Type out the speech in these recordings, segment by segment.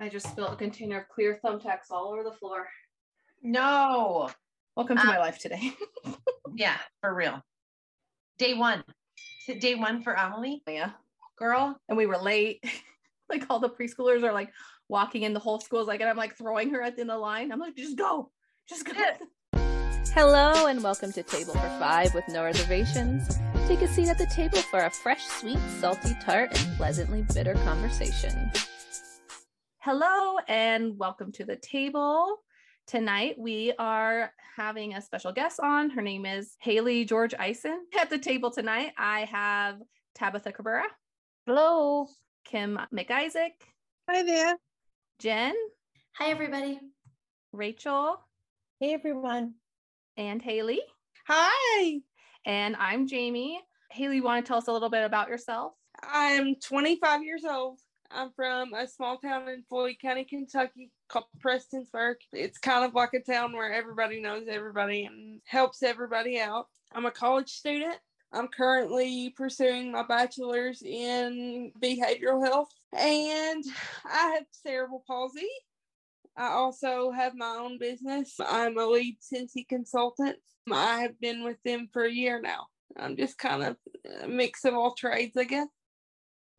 I just spilled a container of clear thumbtacks all over the floor. No. Welcome to Um, my life today. Yeah, for real. Day one. Is it day one for Amelie? yeah. Girl. And we were late. like all the preschoolers are like walking in the whole school's like, and I'm like throwing her at the end of the line. I'm like, just go. Just go. Hello and welcome to Table for Five with no reservations. Take a seat at the table for a fresh, sweet, salty tart, and pleasantly bitter conversation. Hello and welcome to the table. Tonight we are having a special guest on. Her name is Haley George Eisen. At the table tonight, I have Tabitha Cabrera, Hello. Kim McIsaac, Hi there. Jen, Hi, everybody. Rachel, Hey, everyone. and Haley. Hi, And I'm Jamie. Haley, you want to tell us a little bit about yourself? I'm 25 years old. I'm from a small town in Floyd County, Kentucky called Prestonsburg. It's kind of like a town where everybody knows everybody and helps everybody out. I'm a college student. I'm currently pursuing my bachelor's in behavioral health and I have cerebral palsy. I also have my own business. I'm a lead Scentsy consultant. I have been with them for a year now. I'm just kind of a mix of all trades, I guess.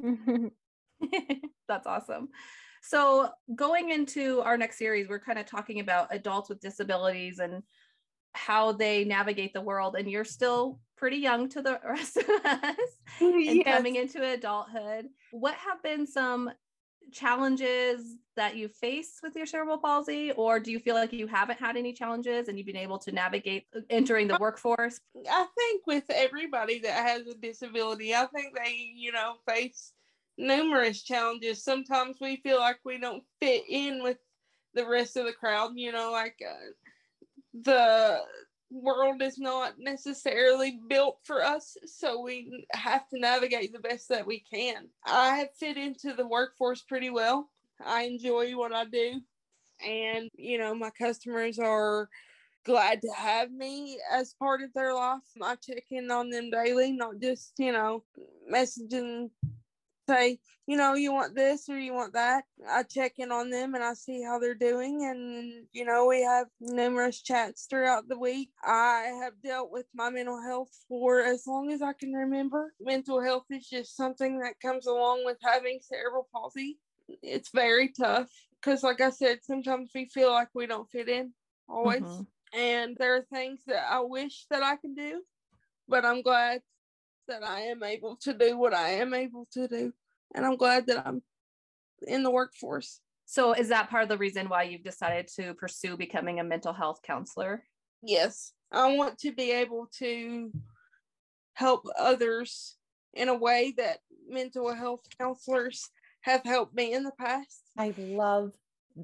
That's awesome. So, going into our next series, we're kind of talking about adults with disabilities and how they navigate the world. And you're still pretty young to the rest of us and coming into adulthood. What have been some challenges that you face with your cerebral palsy, or do you feel like you haven't had any challenges and you've been able to navigate uh, entering the workforce? I think with everybody that has a disability, I think they, you know, face numerous challenges. Sometimes we feel like we don't fit in with the rest of the crowd, you know, like uh, the world is not necessarily built for us, so we have to navigate the best that we can. I have fit into the workforce pretty well. I enjoy what I do, and you know, my customers are glad to have me as part of their life. I check in on them daily, not just, you know, messaging say, you know, you want this or you want that. I check in on them and I see how they're doing. And, you know, we have numerous chats throughout the week. I have dealt with my mental health for as long as I can remember. Mental health is just something that comes along with having cerebral palsy. It's very tough because, like I said, sometimes we feel like we don't fit in always. Mhm. And there are things that I wish that I can do, but I'm glad that I am able to do what I am able to do. And I'm glad that I'm in the workforce. So, is that part of the reason why you've decided to pursue becoming a mental health counselor? Yes, I want to be able to help others in a way that mental health counselors have helped me in the past. I love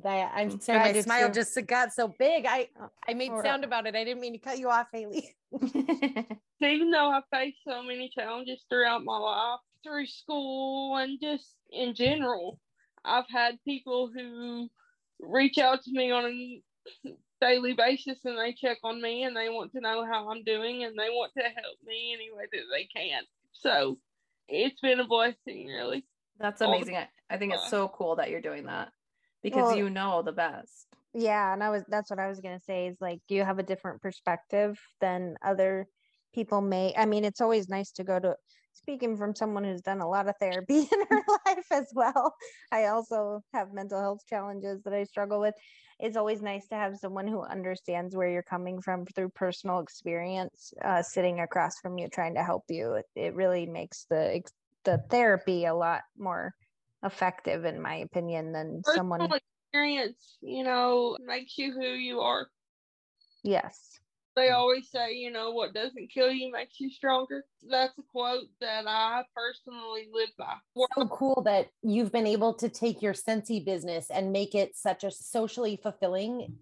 that. I'm sorry, I my smile too. just got so big. I oh, I made Or- sound about it. I didn't mean to cut you off, Haley. even though I faced so many challenges throughout my life, through school and just in general, I've had people who reach out to me on a daily basis and they check on me and they want to know how I'm doing and they want to help me any way that they can. So it's been a blessing, really. That's amazing. I, I think it's so cool that you're doing that because Well- you know the best. yeah and i was that's what i was going to say is like you have a different perspective than other people may i mean it's always nice to go to speaking from someone who's done a lot of therapy in her life as well i also have mental health challenges that i struggle with it's always nice to have someone who understands where you're coming from through personal experience uh, sitting across from you trying to help you it, it really makes the ex- the therapy a lot more effective in my opinion than someone experience, you know, makes you who you are. yes They always say, you know, what doesn't kill you makes you stronger. That's a quote that I personally live by. so cool that you've been able to take your Scentsy business and make it such a socially fulfilling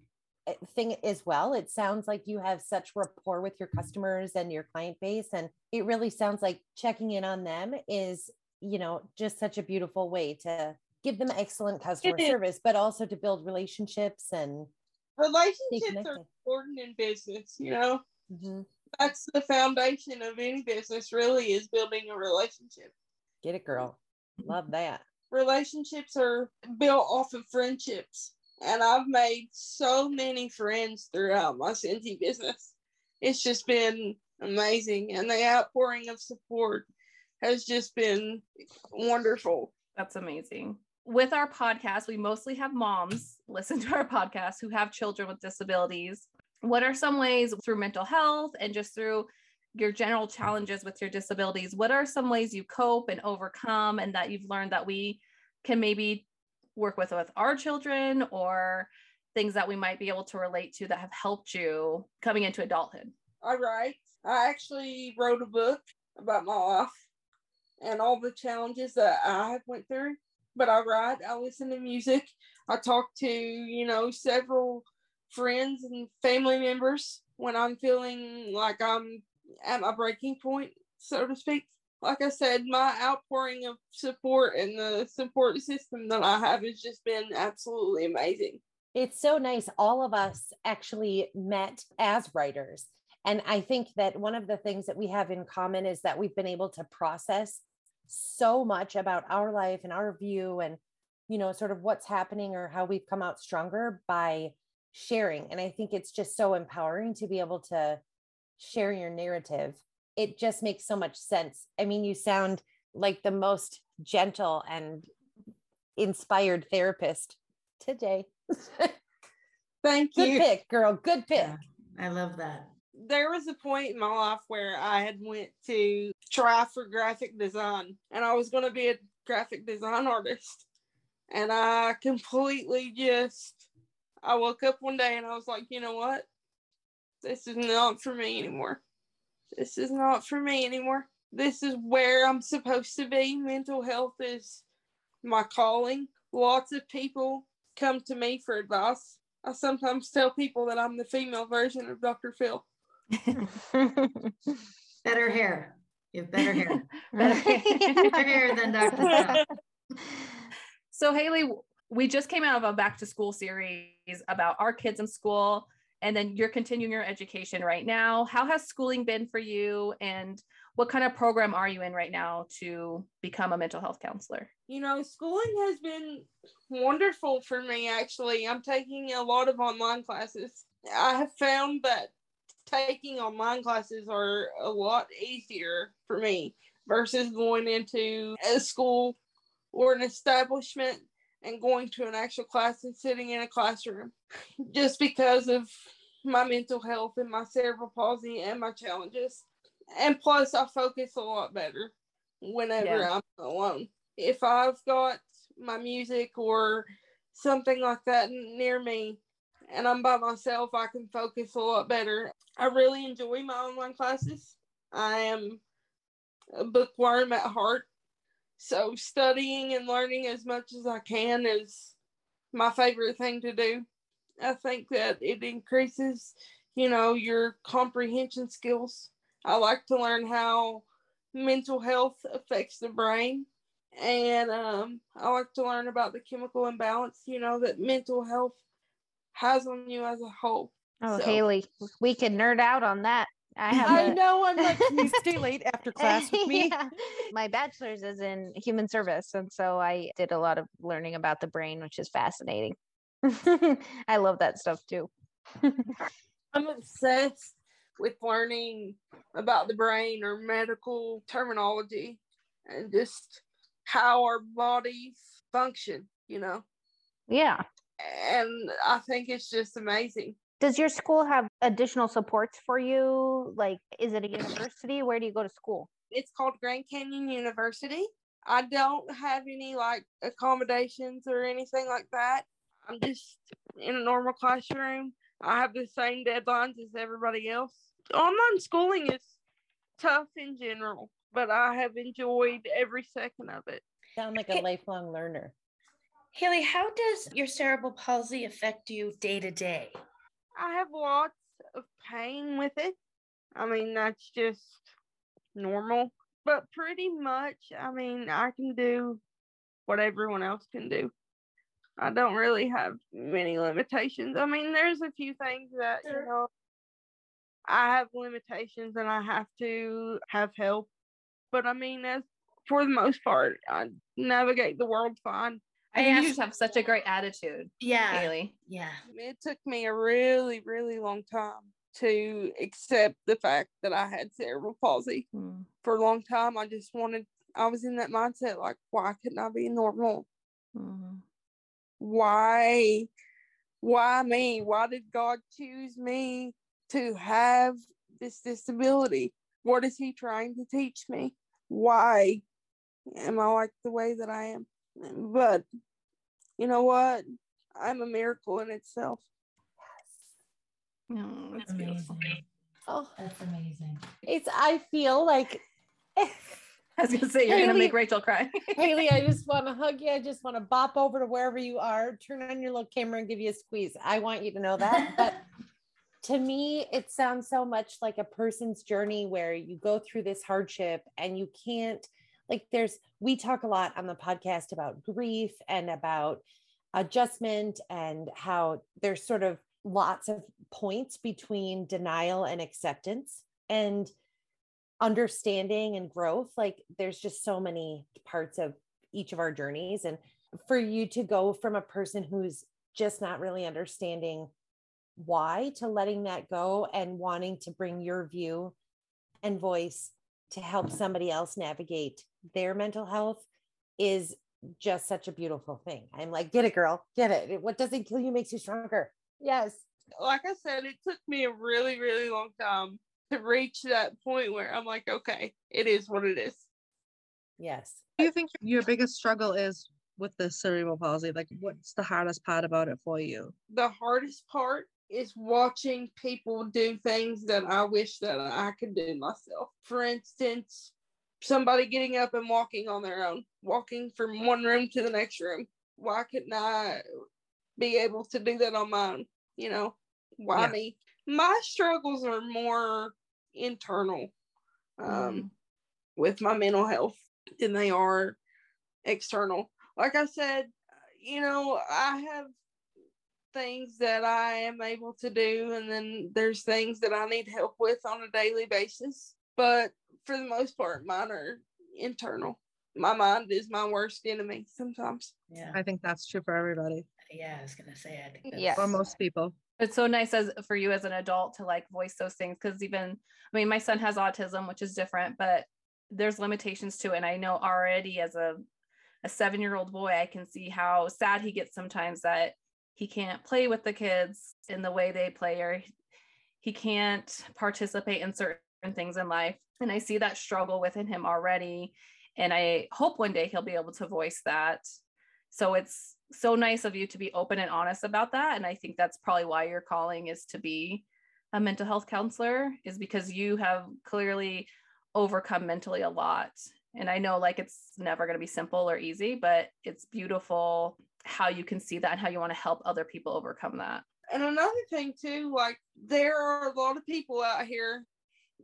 uh, thing as well. It sounds like you have such rapport with your customers and your client base. And it really sounds like checking in on them is, you know, just such a beautiful way to give them excellent customer service, but also to build relationships and Relationships are important in business, you know. Mhm. That's the foundation of any business really is building a relationship. get it, girl. Love that. relationships are built off of friendships. And I've made so many friends throughout my Scentsy business. It's just been amazing. And the outpouring of support has just been wonderful. That's amazing. With our podcast, we mostly have moms listen to our podcast who have children with disabilities. What are some ways through mental health and just through your general challenges with your disabilities? What are some ways you cope and overcome and that you've learned that we can maybe work with with our children or things that we might be able to relate to that have helped you coming into adulthood? I write. I actually wrote a book about my life and all the challenges that I have went through. But I write, I listen to music, I talk to, you know, several friends and family members when I'm feeling like I'm at my breaking point, so to speak. Like I said, my outpouring of support and the support system that I have has just been absolutely amazing. It's so nice. All of us actually met as writers and I think that one of the things that we have in common is that we've been able to process so much about our life and our view and, you know, sort of what's happening or how we've come out stronger by sharing. And I think it's just so empowering to be able to share your narrative. It just makes so much sense. I mean, you sound like the most gentle and inspired therapist today. Thank you Good pick, girl. Good pick. Yeah, I love that. There was a point in my life where I had went to try for graphic design and I was going to be a graphic design artist. And I completely just I woke up one day and I was like, "You know what? This is not for me anymore. This is not for me anymore. This is where I'm supposed to be. Mental health is my calling. Lots of people come to me for advice. I sometimes tell people that I'm the female version of Dr. Phil. Better hair. You have better hair. Better- Better hair than Dr. Phil. So, Haley, we just came out of a back to school series about our kids in school, and then you're continuing your education right now. How has schooling been for you, and what kind of program are you in right now to become a mental health counselor? You know, schooling has been wonderful for me, actually. I'm taking a lot of online classes. I have found that taking online classes are a lot easier for me versus going into a school or an establishment and going to an actual class and sitting in a classroom just because of my mental health and my cerebral palsy and my challenges. And plus, I focus a lot better whenever Yeah. I'm alone. If I've got my music or something like that near me and I'm by myself, I can focus a lot better. I really enjoy my online classes. I am a bookworm at heart. So studying and learning as much as I can is my favorite thing to do. I think that it increases, you know, your comprehension skills. I like to learn how mental health affects the brain. And um, I like to learn about the chemical imbalance, you know, that mental health has on you as a whole. Oh, So- Haley, we can nerd out on that. I have I a- know. I'm like, you stay late after class with me? Yeah. My bachelor's is in human service. And so I did a lot of learning about the brain, which is fascinating. I love that stuff too. I'm obsessed with learning about the brain or medical terminology and just how our bodies function, you know. Yeah. And I think it's just amazing. Does your school have additional supports for you? Like, is it a university? Where do you go to school? It's called Grand Canyon University. I don't have any like accommodations or anything like that. I'm just in a normal classroom. I have the same deadlines as everybody else. Online schooling is tough in general, but I have enjoyed every second of it. Sound like a lifelong learner. Haley, how does your cerebral palsy affect you day to day? I have lots of pain with it. I mean, that's just normal. But pretty much, I mean, I can do what everyone else can do. I don't really have many limitations. I mean, there's a few things that, you know, I have limitations and I have to have help. But I mean, as for the most part, I navigate the world fine. I I mean, you just have such a great attitude, yeah, Haley. yeah. It took me a really, really long time to accept the fact that I had cerebral palsy. Mm. For a long time, I just wanted, I was in that mindset like, why couldn't I be normal? Mhm. Why, why me? Why did God choose me to have this disability? What is He trying to teach me? Why am I like the way that I am? But you know what? I'm a miracle in itself. Oh, that's beautiful. Amazing. Oh, That's amazing. it's, I feel like, I was gonna say you're gonna make Rachel cry. Haley, I just want to hug you. I just want to bop over to wherever you are, turn on your little camera and give you a squeeze. I want you to know that. But to me, it sounds so much like a person's journey where you go through this hardship and you can't, like, there's, we talk a lot on the podcast about grief and about adjustment and how there's sort of lots of points between denial and acceptance. And understanding and growth like there's just so many parts of each of our journeys and for you to go from a person who's just not really understanding why to letting that go and wanting to bring your view and voice to help somebody else navigate their mental health is just such a beautiful thing. I'm like, get it, girl, get it. What doesn't kill you makes you stronger. Yes. Like I said, it took me a really, really long time to reach that point where I'm like, okay, it is what it is. Yes. do you think your biggest struggle is with the cerebral palsy? Like, what's the hardest part about it for you? The hardest part is watching people do things that I wish that I could do myself. For instance, somebody getting up and walking on their own, walking from one room to the next room. Why couldn't I be able to do that on my own? You know, why Yeah. me? My struggles are more internal um, Mm. with my mental health than they are external. Like I said, you know, I have things that I am able to do, and then there's things that I need help with on a daily basis. But for the most part, mine are internal. My mind is my worst enemy sometimes. Yeah, I think that's true for everybody yeah. I was gonna say. I think. Yeah. or that's- most people. it's so nice as for you as an adult to like voice those things because even i mean my son has autism which is different but there's limitations to it and i know already as a a seven year old boy i can see how sad he gets sometimes that he can't play with the kids in the way they play or he can't participate in certain things in life. And i see that struggle within him already and i hope one day he'll be able to voice that. So it's so nice of you to be open and honest about that and i think that's probably why your calling is to be a mental health counselor is because you have clearly overcome mentally a lot. And i know like it's never going to be simple or easy but it's beautiful how you can see that and how you want to help other people overcome that And another thing too, like there are a lot of people out here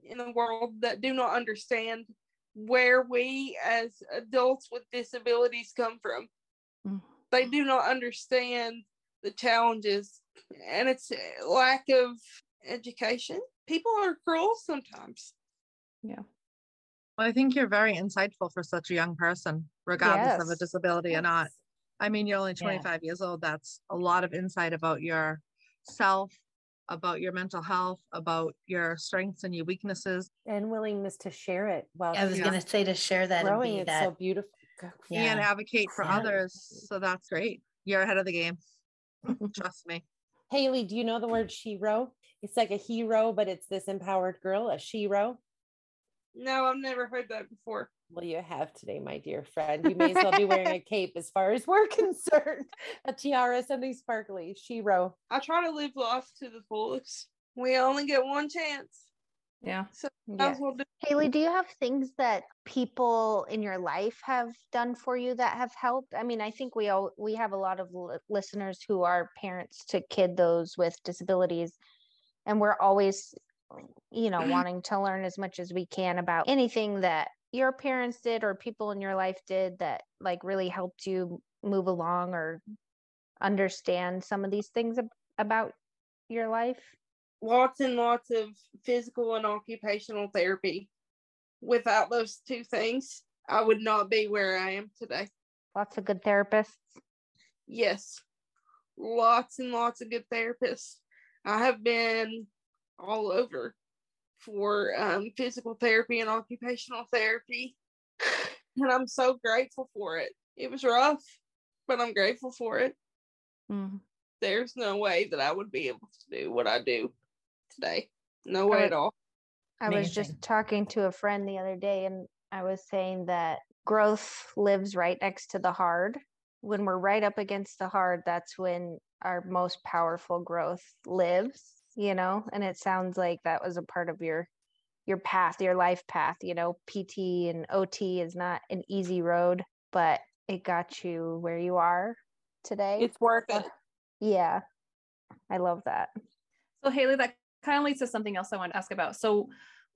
in the world that do not understand where we as adults with disabilities come from. Mm. They do not understand the challenges and it's lack of education. People are cruel sometimes. Yeah. Well, I think you're very insightful for such a young person, regardless of a Yes. disability or not. Yes. I mean, you're only Yeah. 25 years old. That's a lot of insight about your self, about your mental health, about your strengths and your weaknesses, And willingness to share it Well, I was Yeah. gonna say to share that and growing. be It's that. so beautiful. Yeah. and advocate for Yeah. others. So that's great. You're ahead of the game. Trust me. Haley, do you know the word shero? It's like a hero, but it's this empowered girl, a shero. No, I've never heard that before. Well, you have today, my dear friend. You may as well be wearing a cape as far as we're concerned. A tiara, something sparkly. Shero. I try to live life to the fullest. We only get one chance. yeah So Yeah. well do Haley, do you have things that people in your life have done for you that have helped? I mean, I think we all we have a lot of li- listeners who are parents to kid those with disabilities, and we're always, you know, wanting to learn as much as we can about anything that your parents did or people in your life did that like really helped you move along or understand some of these things ab- about your life. lots and lots of physical and occupational therapy. Without those two things, I would not be where I am today. Lots of good therapists. Yes, lots and lots of good therapists. I have been all over for um, physical therapy and occupational therapy, and I'm so grateful for it. It was rough, but I'm grateful for it. Mhm. There's no way that I would be able to do what I do today. No way I- at all. I was just talking to a friend the other day and I was saying that growth lives right next to the hard. When we're right up against the hard, that's when our most powerful growth lives, you know? And it sounds like that was a part of your your path, your life path, you know, PT and OT is not an easy road, but it got you where you are today. It's worth it. yeah. I love that. So Haley, that kind of leads to something else I want to ask about. So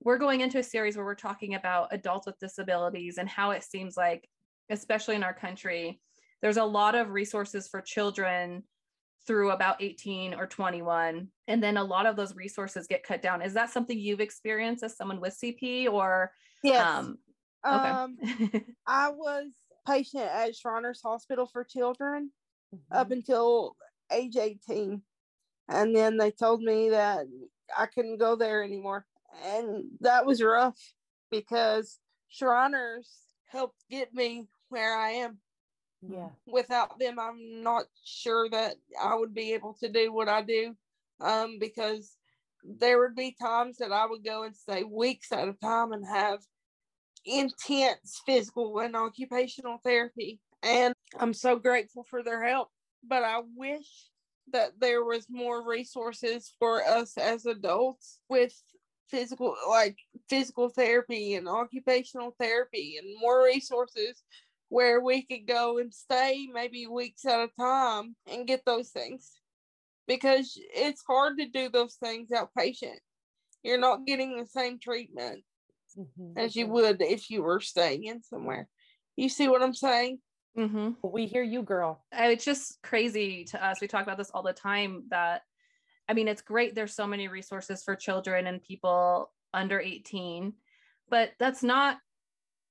we're going into a series where we're talking about adults with disabilities and how it seems like, especially in our country, there's a lot of resources for children through about 18 or 21 and then a lot of those resources get cut down is that something you've experienced as someone with cp or Yes. um um, I was patient at Shriners Hospital for Children up Mhm. until age 18. And then they told me that I couldn't go there anymore. And that was rough because Shriners helped get me where I am. Yeah. Without them, I'm not sure that I would be able to do what I do. Um, because there would be times that I would go and stay weeks at a time and have intense physical and occupational therapy. And I'm so grateful for their help. But I wish that there was more resources for us as adults with physical like physical therapy and occupational therapy and more resources where we could go and stay maybe weeks at a time and get those things because it's hard to do those things outpatient you're not getting the same treatment Mhm. as you would if you were staying in somewhere. You see what I'm saying? hmm We hear you, girl. it's just crazy to us. We talk about this all the time that I mean, it's great there's so many resources for children and people under 18, but that's not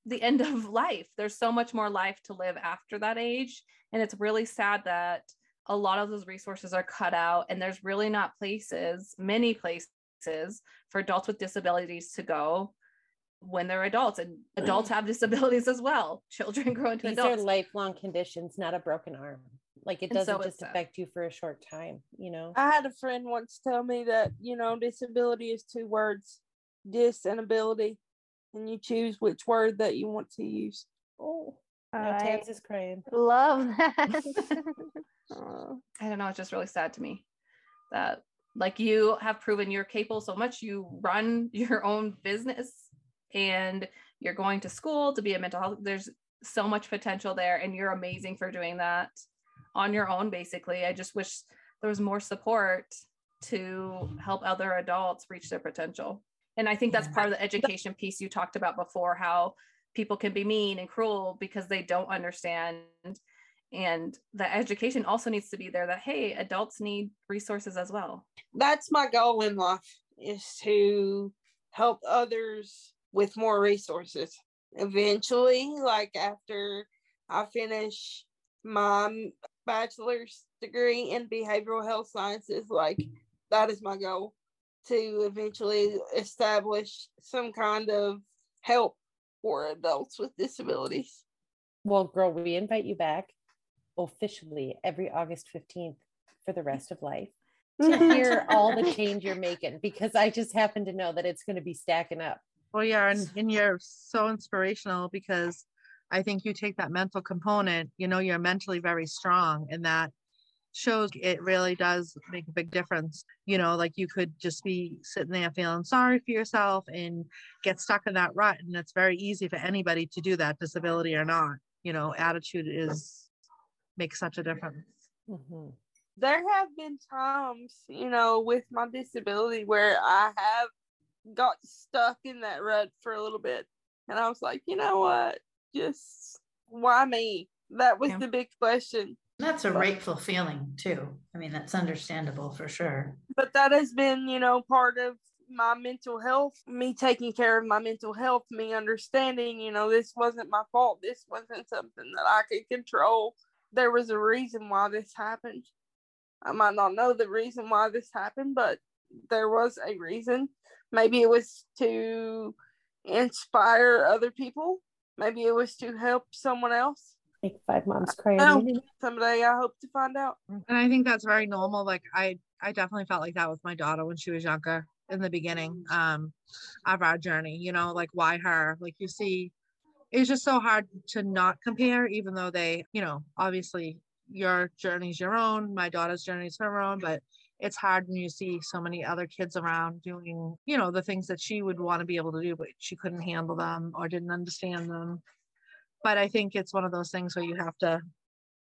the end of life. There's so much more life to live after that age. And it's really sad that a lot of those resources are cut out and there's really not places, many places for adults with disabilities to go when they're adults and mm. adults have disabilities as well. Children grow into These adults. are lifelong conditions, not a broken arm. Like it doesn't it's just affect you for a short time, you know? I had a friend once tell me that, you know, disability is two words dis and ability, and you choose which word that you want to use. Oh, now I Tabs is crying. love that. Aw. I don't know, it's just really sad to me that like you have proven you're capable so much. You run your own business and you're going to school to be a mental health. There's so much potential there, and you're amazing for doing that on your own, basically. I just wish there was more support to help other adults reach their potential. And I think that's part of the education piece you talked about before how people can be mean and cruel because they don't understand. And the education also needs to be there that hey adults need resources as well. That's my goal in life is to help others with more resources. Eventually, like after I finish my bachelor's degree in behavioral health sciences, like that is my goal to eventually establish some kind of help for adults with disabilities. Well, girl, we invite you back officially every August 15th for the rest of life to hear all the change you're making because I just happen to know that it's going to be stacking up. Well, yeah, and, and you're so inspirational because I think you take that mental component, you know, you're mentally very strong, and that shows it really does make a big difference. You know, like you could just be sitting there feeling sorry for yourself and get stuck in that rut. And it's very easy for anybody to do that, disability or not. You know, attitude is makes such a difference. Mhm. there have been times, you know, with my disability where I have got stuck in that rut for a little bit. And I was like, you know what? Just why me? That was Yeah. the big question. That's a rightful feeling too. I mean, that's understandable for sure. But that has been, you know, part of my mental health, me taking care of my mental health, me understanding, you know, this wasn't my fault. This wasn't something that I could control. There was a reason why this happened. I might not know the reason why this happened, but there was a reason. Maybe it was to inspire other people. Maybe it was to help someone else. Make five moms cry. No, someday I hope to find out. And I think that's very normal. Like I, I definitely felt like that with my daughter when she was younger in the beginning um, of our journey. You know, like why her? Like you see, it's just so hard to not compare, even though they, you know, obviously your journey's your own, my daughter's journey is her own, but it's hard when you see so many other kids around doing, you know, the things that she would want to be able to do, but she couldn't handle them or didn't understand them. But I think it's one of those things where you have to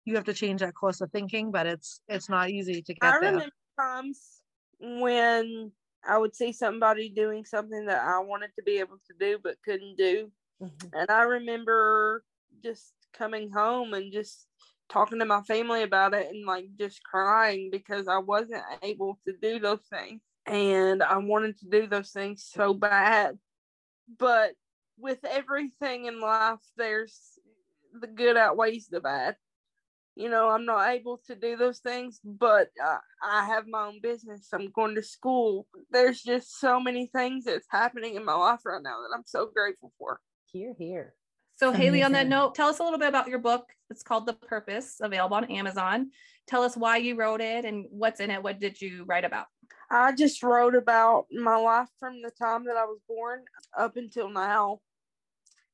you have to change that course of thinking, but it's it's not easy to get I there. remember times when I would see somebody doing something that I wanted to be able to do but couldn't do. Mhm. And I remember just coming home and just talking to my family about it and like just crying because I wasn't able to do those things. And I wanted to do those things so bad. But with everything in life, there's the good outweighs the bad. You know, I'm not able to do those things, but uh, I have my own business. I'm going to school. There's just so many things that's happening in my life right now that I'm so grateful for. Here, here. So, Haley, on that note, tell us a little bit about your book. It's called The Purpose, available on Amazon. Tell us why you wrote it and what's in it. What did you write about? I just wrote about my life from the time that I was born up until now,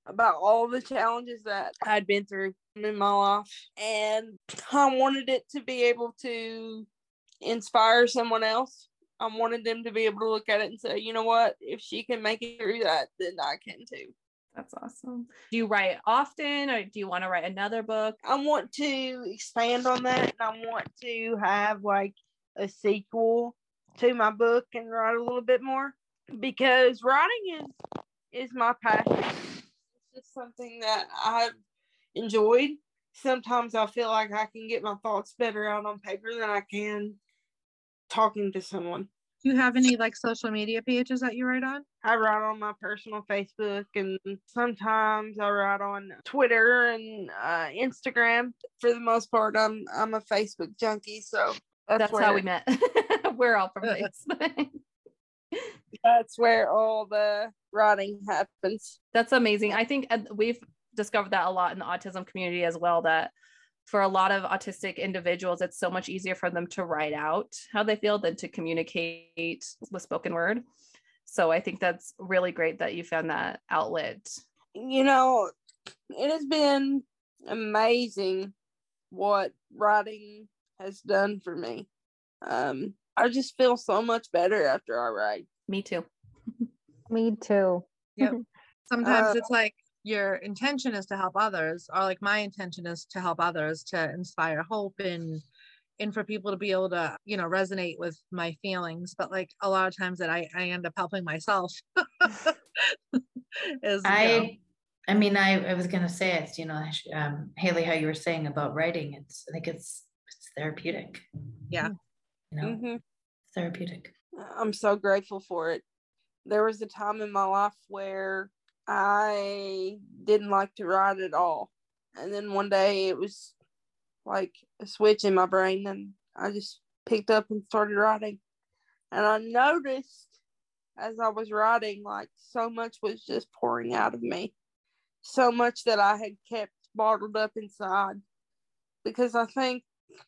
about all the challenges that I'd been through in my life. And I wanted it to be able to inspire someone else. I wanted them to be able to look at it and say, you know what, if she can make it through that, then I can too. That's awesome. Do you write often or do you want to write another book? I want to expand on that and I want to have like a sequel to my book and write a little bit more because writing is is my passion. It's just something that I've enjoyed. Sometimes I feel like I can get my thoughts better out on paper than I can talking to someone. Do you have any like social media pages that you write on? I write on my personal Facebook and sometimes I write on Twitter and uh, Instagram. For the most part, I'm I'm a Facebook junkie, so that's, That's, how we met. We're all from Facebook. That's where all the writing happens. That's amazing. I think we've discovered that a lot in the autism community as well. That for a lot of autistic individuals, it's so much easier for them to write out how they feel than to communicate with spoken word. So I think that's really great that you found that outlet. You know, it has been amazing what writing has done for me. Um, I just feel so much better after I write. Me too. Me too. Yeah. Sometimes Uh, it's like your intention is to help others, or like my intention is to help others to inspire hope and and for people to be able to, you know, resonate with my feelings. But like a lot of times that I, I end up helping myself. is you know, I, I mean, I, I was gonna say it's, you know, sh- um, Haley, how you were saying about writing, it's, I think it's, it's therapeutic. Yeah. You know, Mhm. therapeutic. I'm so grateful for it. There was a time in my life where I didn't like to write at all. And then one day it was like a switch in my brain and I just picked up and started writing. And I noticed as I was writing, like so much was just pouring out of me. So much that I had kept bottled up inside. Because I think,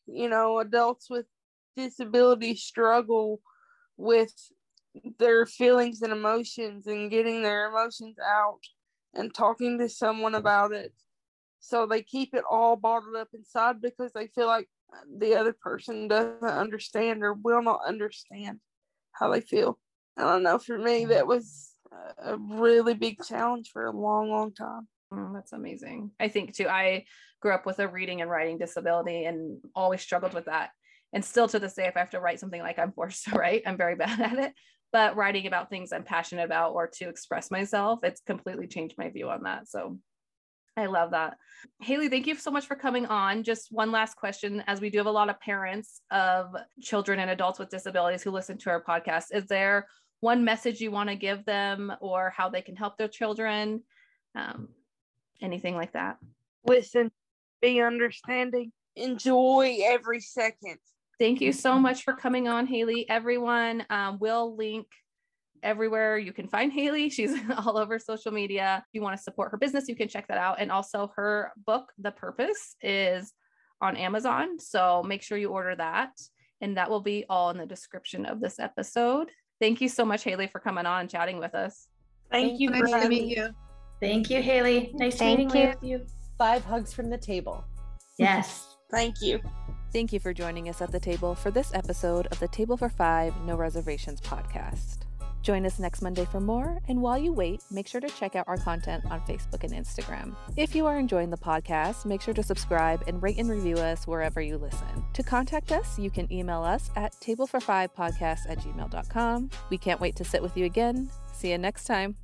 you know, adults with disabilities struggle with their feelings and emotions and getting their emotions out and talking to someone about it. So they keep it all bottled up inside because they feel like the other person doesn't understand or will not understand how they feel. I don't know for me, mm. that was a really big challenge for a long, long time. Oh, that's amazing. I think too, I grew up with a reading and writing disability and always struggled with that. And still to this day, if I have to write something like I'm forced to write, I'm very bad at it. But writing about things I'm passionate about or to express myself, it's completely changed my view on that. So I love that. Haley, thank you so much for coming on. Just one last question, as we do have a lot of parents of children and adults with disabilities who listen to our podcast. Is there one message you want to give them or how they can help their children, um, anything like that. Listen, be understanding, enjoy every second. Thank you so much for coming on, Haley. Everyone, um, we'll link everywhere you can find Haley. She's all over social media. If you want to support her business, you can check that out. And also, her book, The Purpose, is on Amazon. So make sure you order that. And that will be all in the description of this episode. Thank you so much, Haley, for coming on and chatting with us. Thank, Thank you you. Nice to meet you. Thank you, Haley. Nice Thank meeting you. with you. Five hugs from the table. Yes. Thank you. Thank you for joining us at the table for this episode of the Table for Five No Reservations podcast. Join us next Monday for more, and while you wait, make sure to check out our content on Facebook and Instagram. If you are enjoying the podcast, make sure to subscribe and rate and review us wherever you listen. To contact us, you can email us at tablefor5podcast at gmail.com. We can't wait to sit with you again. See you next time.